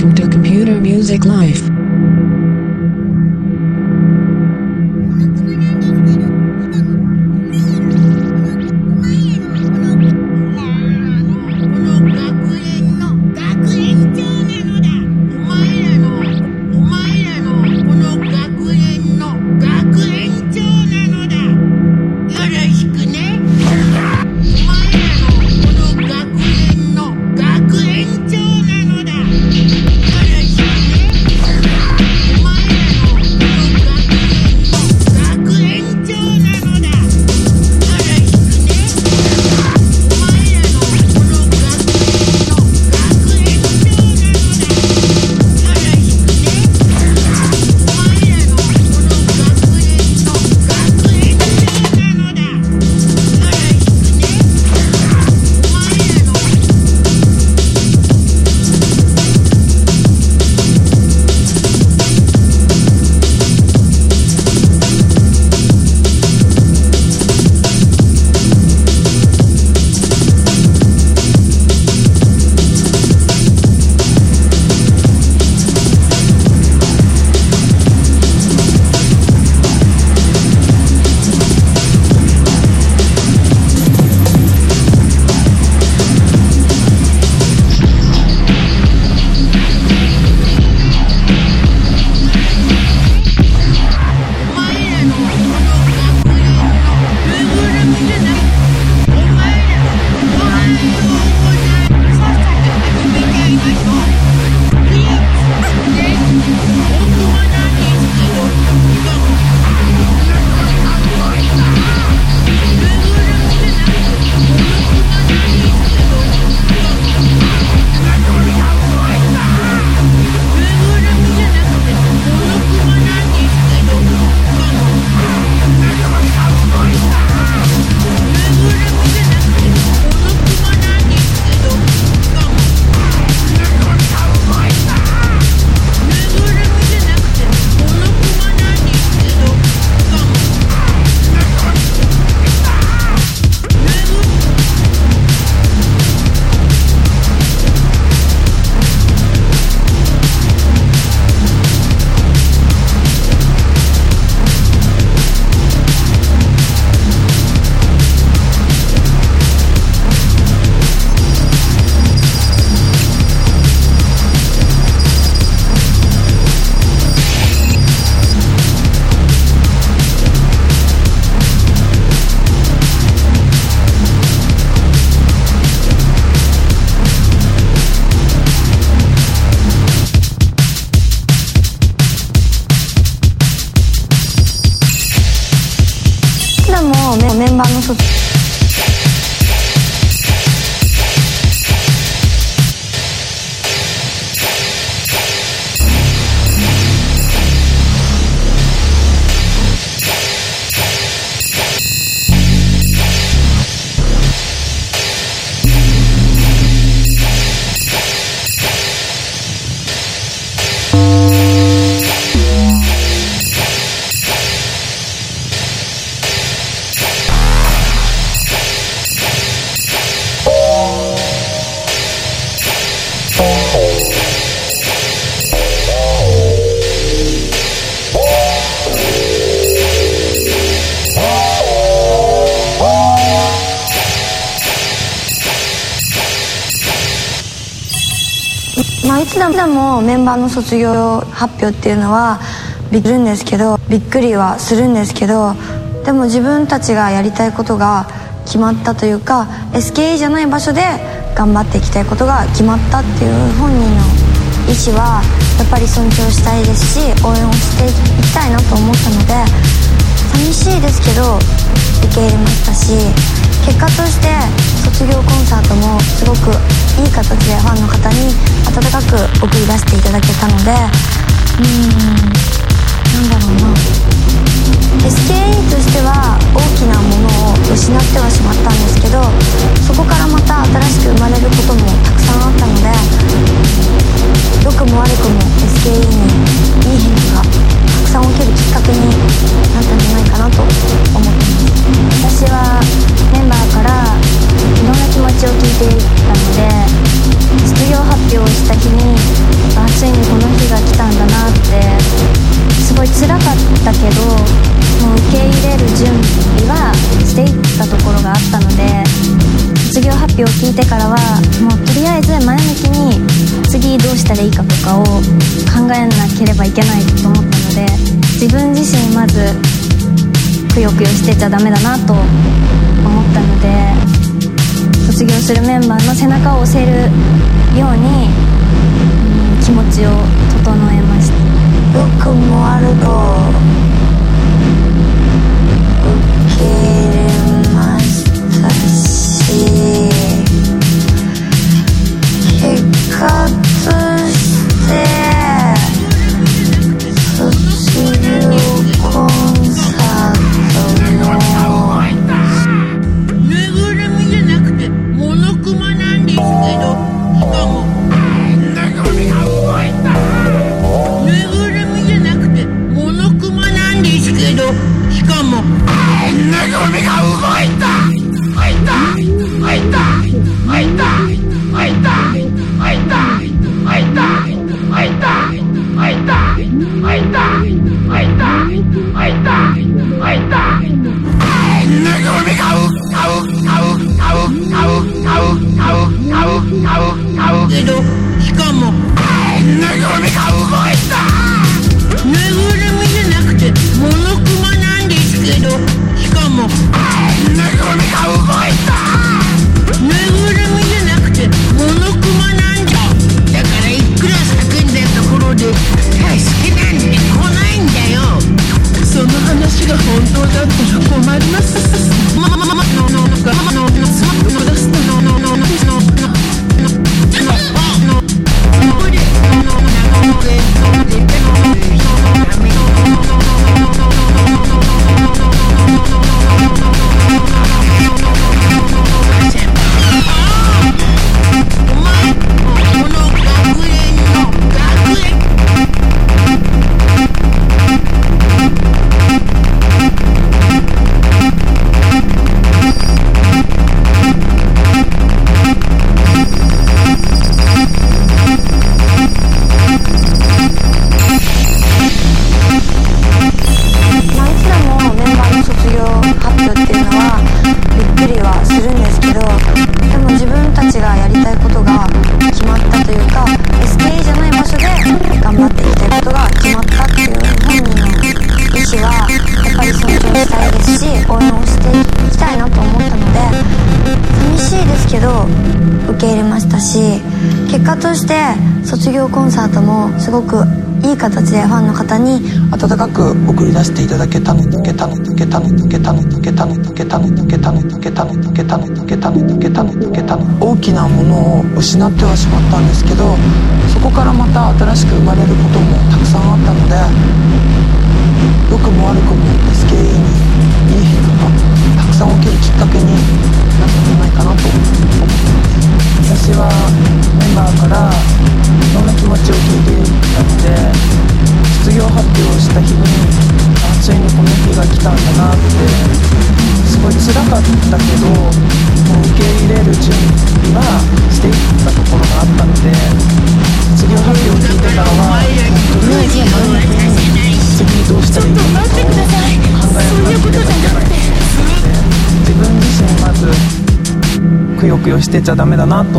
Welcome to Computer Music Life. もメンバーの卒業発表っていうのはびっくりんですけどびっくりはするんですけどでも自分たちがやりたいことが決まったというか SKE じゃない場所で頑張っていきたいことが決まったっていう本人の意思はやっぱり尊重したいですし応援をしていきたいなと思ったので寂しいですけど受け入れましたし結果として卒業コンサートもすごくいい形でファンの方に温かく送り出していただけたのでうんなんだろうな。SKE としては大きなものを失ってはしまったんですけどそこからまた新しく生まれることもたくさんあったので良くも悪くも SKE にいい変化がさん起きるきっかけになったんじゃないかなと思ってます。私はメンバーからいろんな気持ちを聞いていたので卒業発表をした日にあついにこの日が来たんだなってすごい辛かったけどもう受け入れる準備はしていったところがあったので卒業発表を聞いてからはもうとりあえず前向きに次どうしたらいいかとかを考えなければいけないと思ったので自分自身まずくよくよしてちゃダメだなと思ったので。卒業するメンバーの背中を押せるように、うん、気持ちを整えました。よくも悪く受け入れましたし結果業した日にあついにこの日が来たんだなってすごい辛かったけどもう受け入れる準備はしていったところがあったので卒業発表を聞いてからはとりあえず前向きに次にどうしたらいいのかを考えなければいけない自分自身まずくよくよしてちゃダメだなと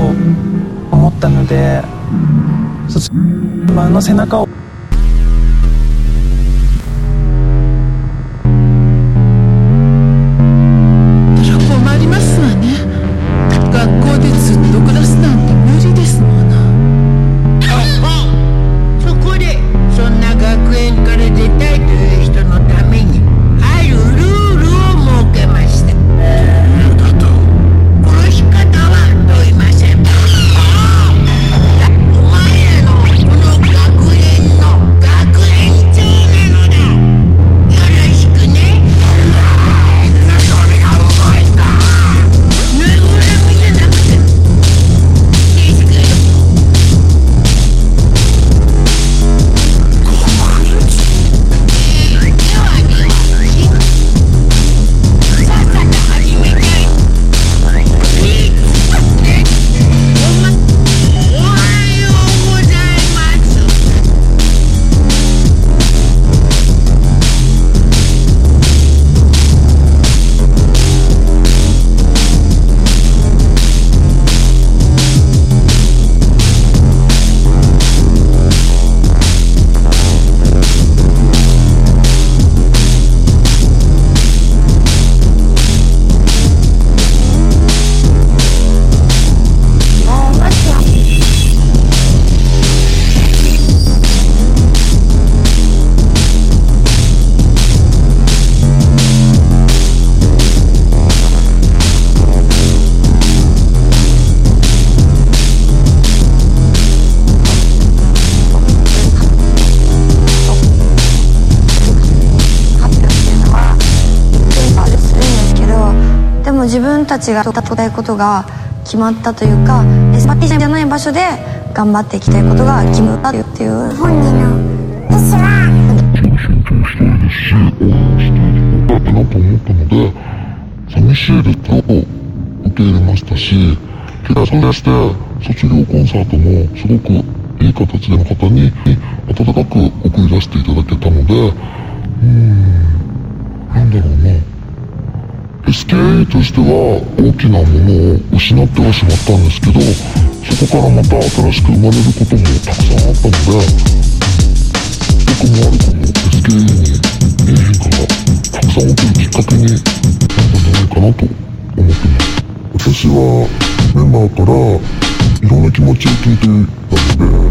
思ったのでの背中を自分たちがたいことが決まったというか SPT じゃない場所で頑張っていきたいことが決まったっていう。本人の意思はだってなと思ったので寂しいですと受け入れましたし結果それして卒業コンサートもすごくいい形での方に温かく送り出していただけたのでうん SKE としては大きなものを失ってはしまったんですけどそこからまた新しく生まれることもたくさんあったので良くも悪くも SKE に変化がたくさん起きるきっかけになったんじゃないかなと思ってます。私はメンバーからいろんな気持ちを聞いていたので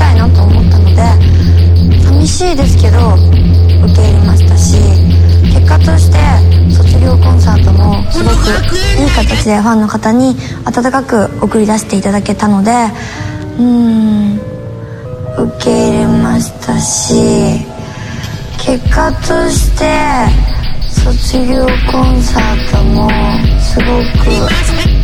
たいなと思ったので寂しいですけど受け入れましたし結果として卒業コンサートもすごくいい形でファンの方に温かく送り出していただけたのでうん受け入れましたし結果として卒業コンサートもすごく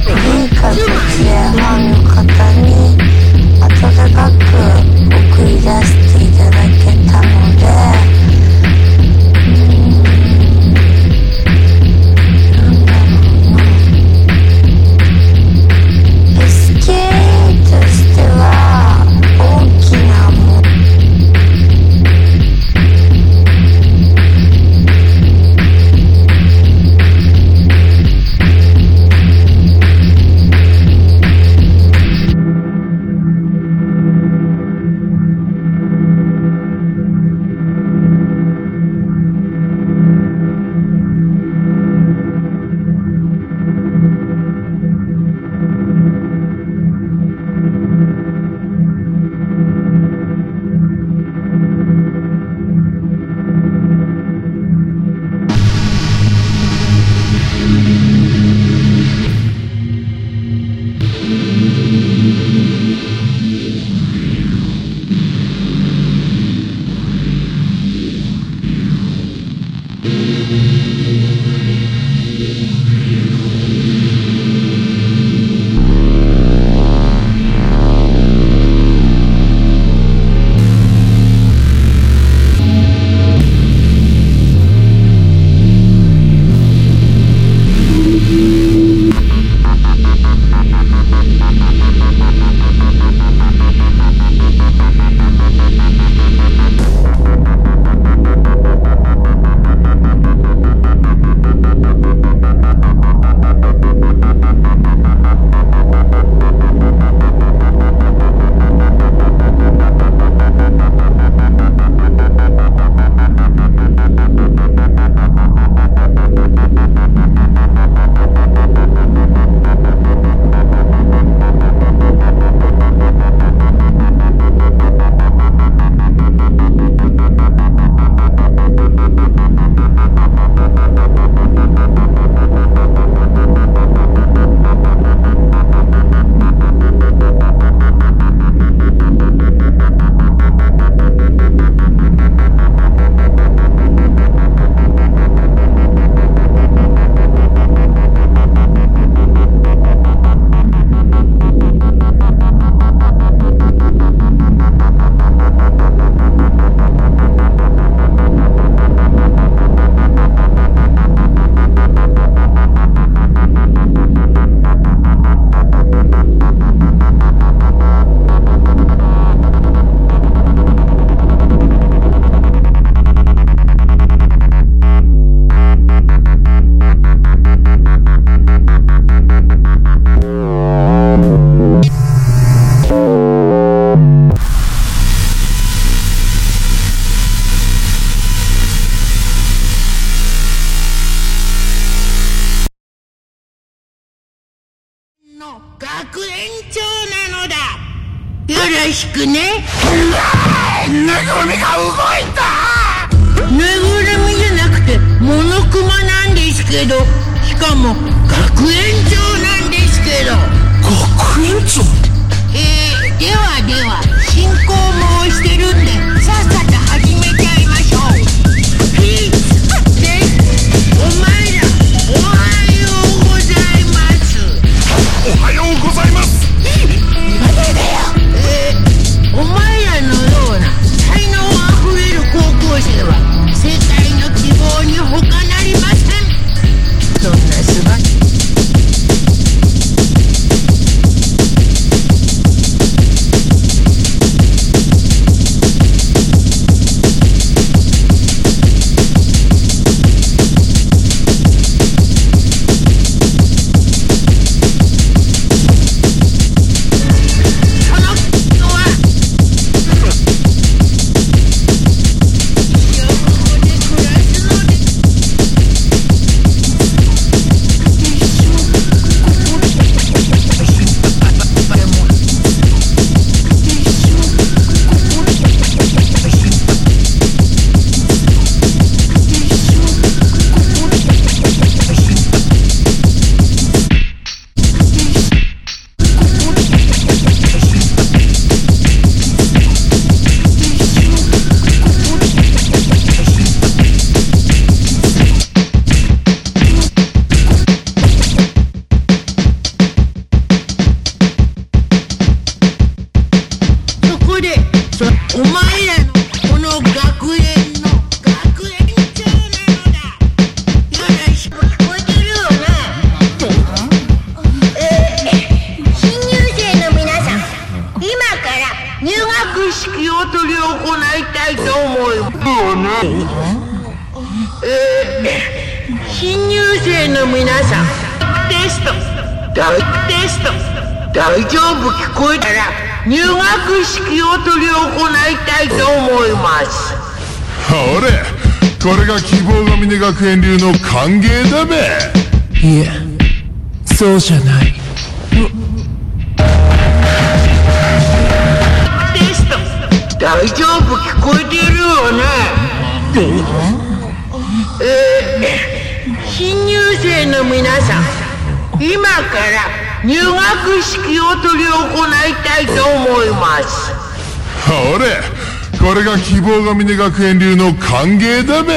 坊峰学園流の歓迎だべ。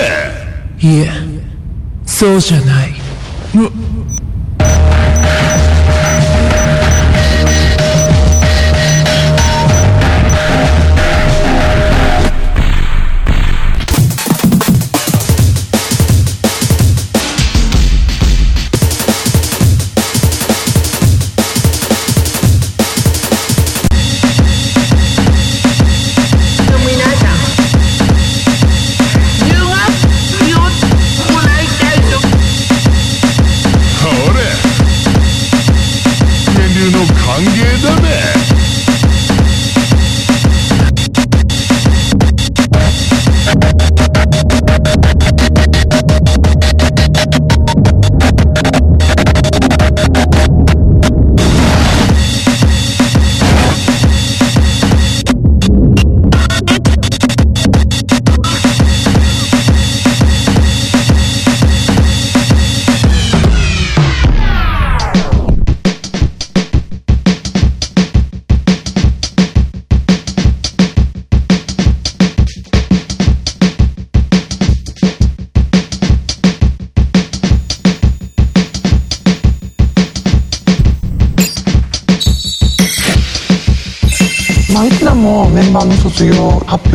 いえそうじゃない。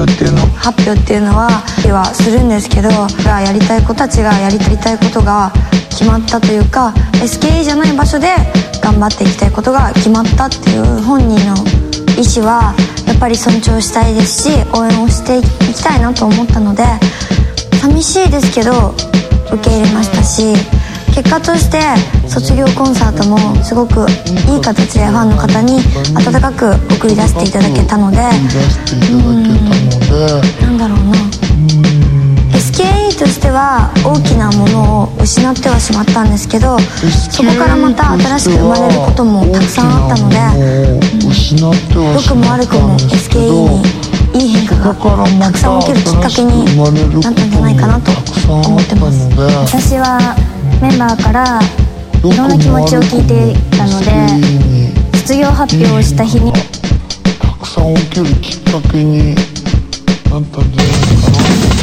表っていうの？発表っていうのははするんですけどやりたい子たちがやりたいことが決まったというか SKE じゃない場所で頑張っていきたいことが決まったっていう本人の意思はやっぱり尊重したいですし応援をしていきたいなと思ったので寂しいですけど受け入れましたし結果として卒業コンサートもすごくいい形でファンの方に温かく送り出していただけたので。うんなんだろうな。SKE としては大きなものを失ってはしまったんですけどそこからまた新しく生まれることもたくさんあったので良、くも悪くも SKE にいい変化がたくさん起きるきっかけになったんじゃないかなと思ってます私はメンバーからいろんな気持ちを聞いていたので卒業発表をした日にたくさん起きるきっかけになったんじゃないかな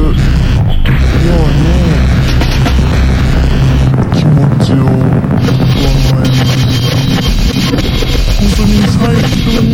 ように気持ちを整えました本当に最初に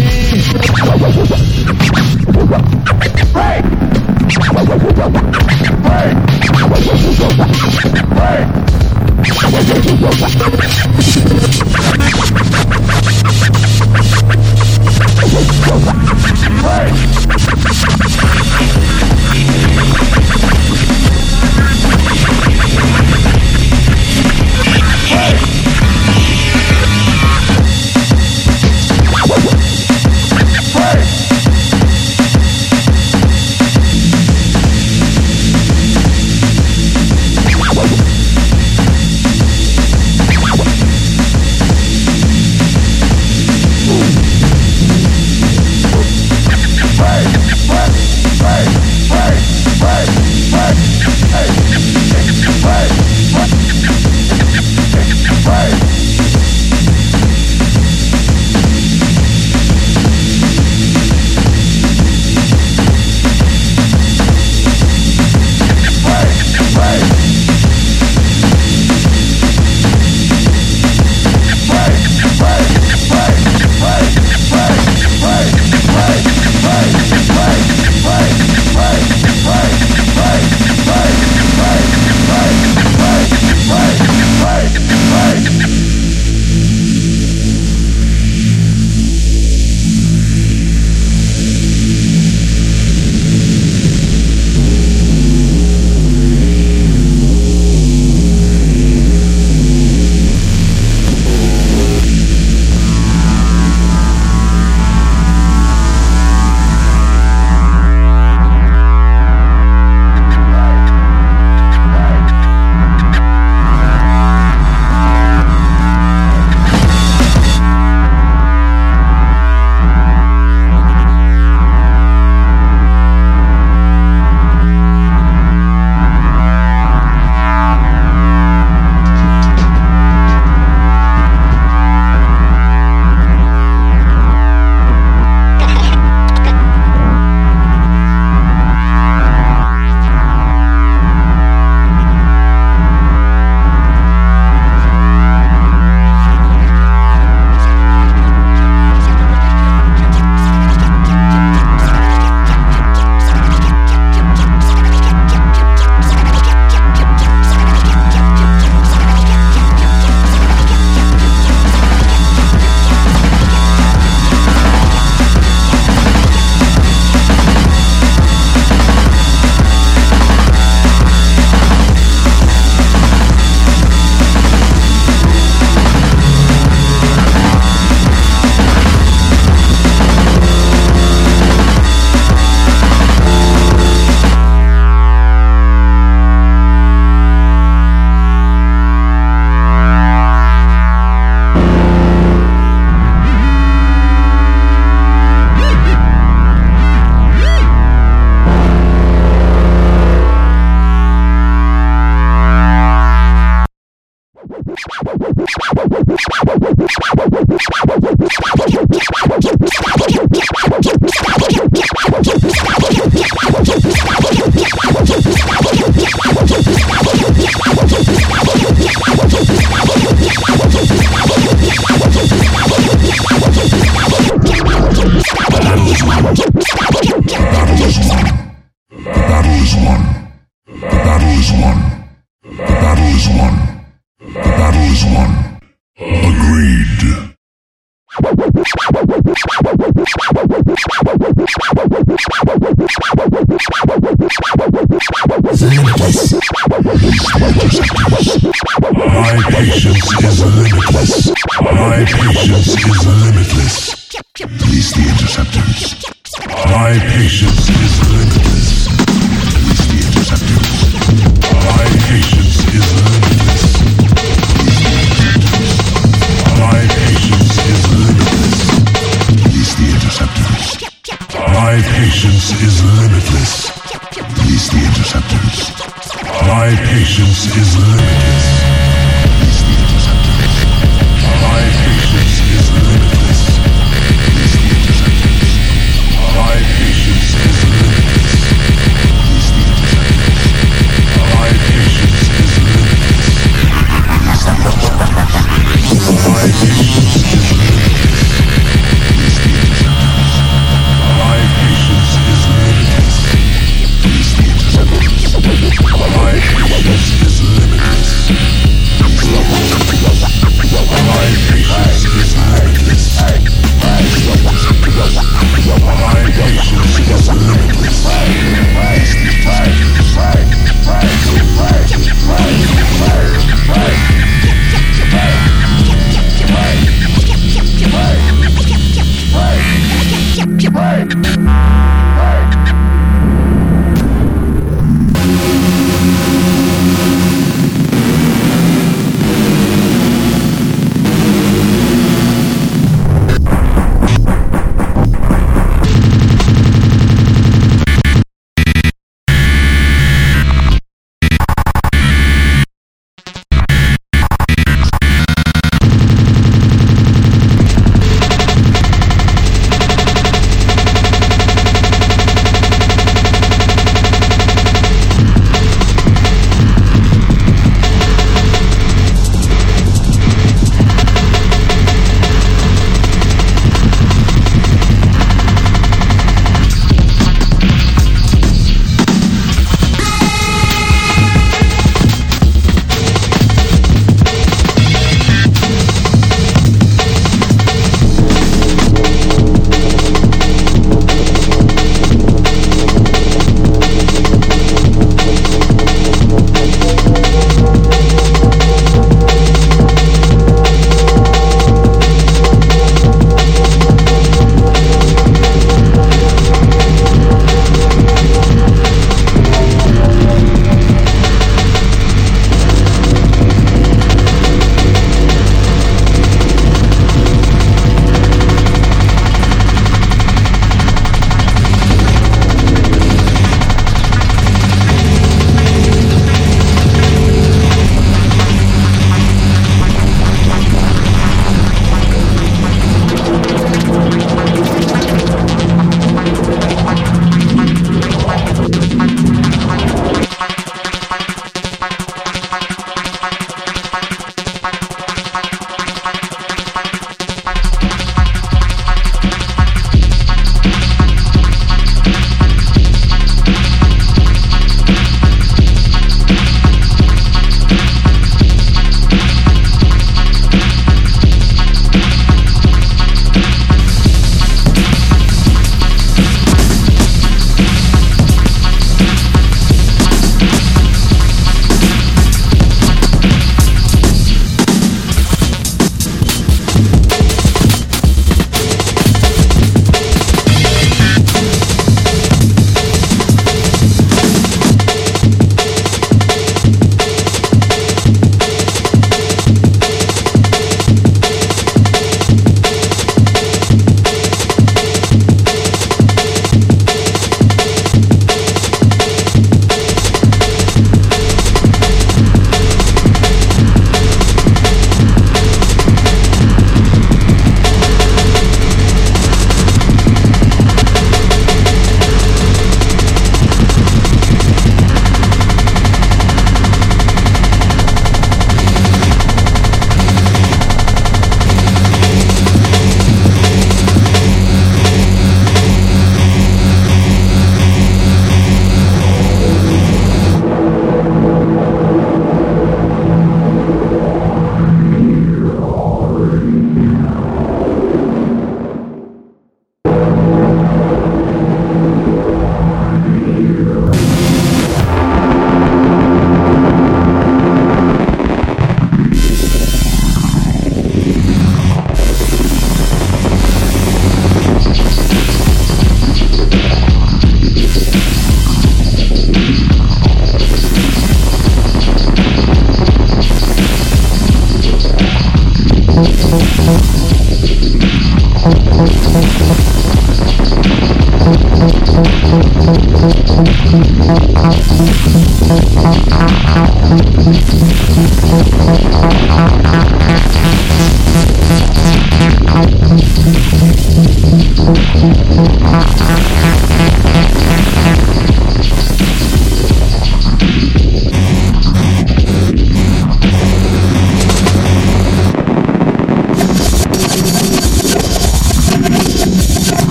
My patience is limitless. My patience is limitless.